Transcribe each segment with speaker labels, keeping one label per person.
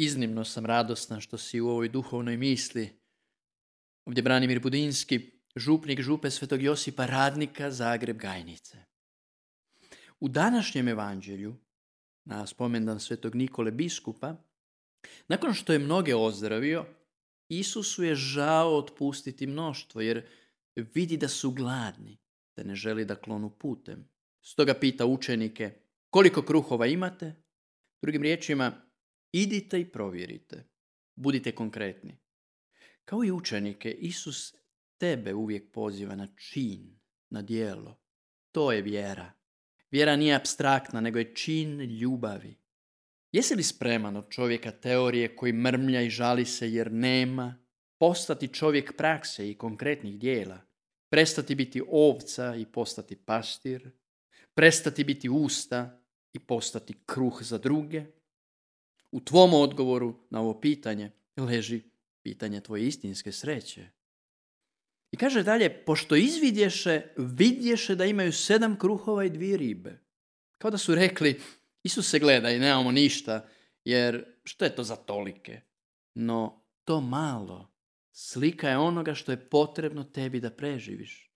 Speaker 1: Iznimno sam radosna što si u ovoj duhovnoj misli. Ovdje Branimir Budinski, župnik župe Svetog Josipa Radnika, Zagreb Gajnice. U današnjem evanđelju, na spomendan Svetog Nikole Biskupa, nakon što je mnoge ozdravio, Isusu je žao otpustiti mnoštvo, jer vidi da su gladni, da ne želi da klonu putem. Stoga pita učenike, koliko kruhova imate? Drugim riječima, Idite i provjerite. Budite konkretni. Kao i učenike, Isus tebe uvijek poziva na čin, na dijelo. To je vjera. Vjera nije abstraktna, nego je čin ljubavi. Jesi li spreman od čovjeka teorije koji mrmlja i žali se jer nema, postati čovjek prakse i konkretnih dijela, prestati biti ovca i postati pastir, prestati biti usta i postati kruh za druge, u tvom odgovoru na ovo pitanje leži pitanje tvoje istinske sreće. I kaže dalje, pošto izvidješe, vidješe da imaju sedam kruhova i dvije ribe. Kao da su rekli, Isus se gleda i nemamo ništa, jer što je to za tolike? No, to malo slika je onoga što je potrebno tebi da preživiš.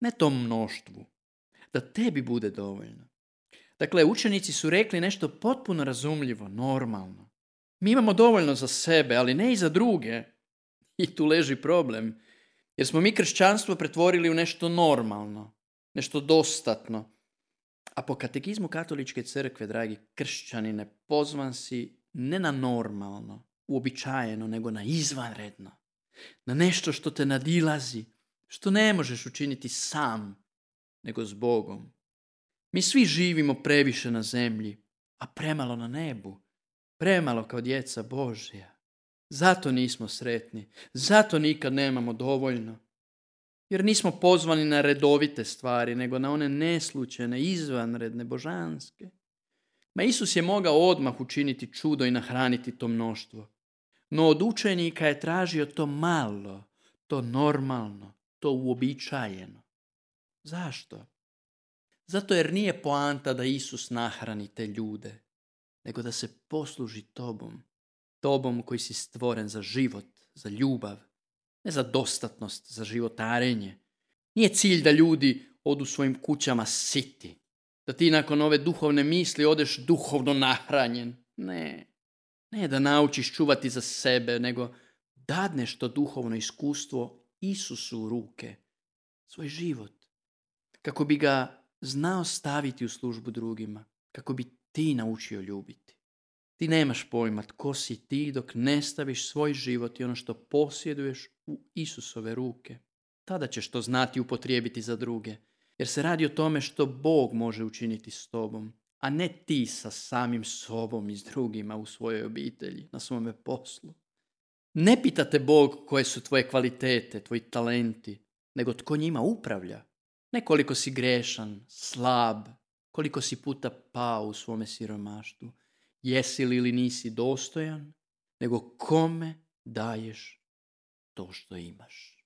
Speaker 1: Ne tom mnoštvu, da tebi bude dovoljno. Dakle, učenici su rekli nešto potpuno razumljivo, normalno. Mi imamo dovoljno za sebe, ali ne i za druge. I tu leži problem. Jer smo mi kršćanstvo pretvorili u nešto normalno, nešto dostatno. A po katekizmu katoličke crkve, dragi kršćanine, pozvan si ne na normalno, uobičajeno, nego na izvanredno. Na nešto što te nadilazi, što ne možeš učiniti sam, nego s Bogom. Mi svi živimo previše na zemlji, a premalo na nebu. Premalo kao djeca Božja. Zato nismo sretni. Zato nikad nemamo dovoljno. Jer nismo pozvani na redovite stvari, nego na one neslučajne, izvanredne, božanske. Ma Isus je mogao odmah učiniti čudo i nahraniti to mnoštvo. No od učenika je tražio to malo, to normalno, to uobičajeno. Zašto? Zato jer nije poanta da Isus nahrani te ljude, nego da se posluži tobom. Tobom koji si stvoren za život, za ljubav, ne za dostatnost, za životarenje. Nije cilj da ljudi odu svojim kućama siti, da ti nakon ove duhovne misli odeš duhovno nahranjen. Ne, ne da naučiš čuvati za sebe, nego dadneš to duhovno iskustvo Isusu u ruke, svoj život, kako bi ga znao staviti u službu drugima, kako bi ti naučio ljubiti. Ti nemaš pojma tko si ti dok ne staviš svoj život i ono što posjeduješ u Isusove ruke. Tada ćeš to znati upotrijebiti za druge, jer se radi o tome što Bog može učiniti s tobom, a ne ti sa samim sobom i s drugima u svojoj obitelji, na svome poslu. Ne pitate Bog koje su tvoje kvalitete, tvoji talenti, nego tko njima upravlja. Ne koliko si grešan, slab, koliko si puta pao u svome siromaštvu, jesi li ili nisi dostojan, nego kome daješ to što imaš.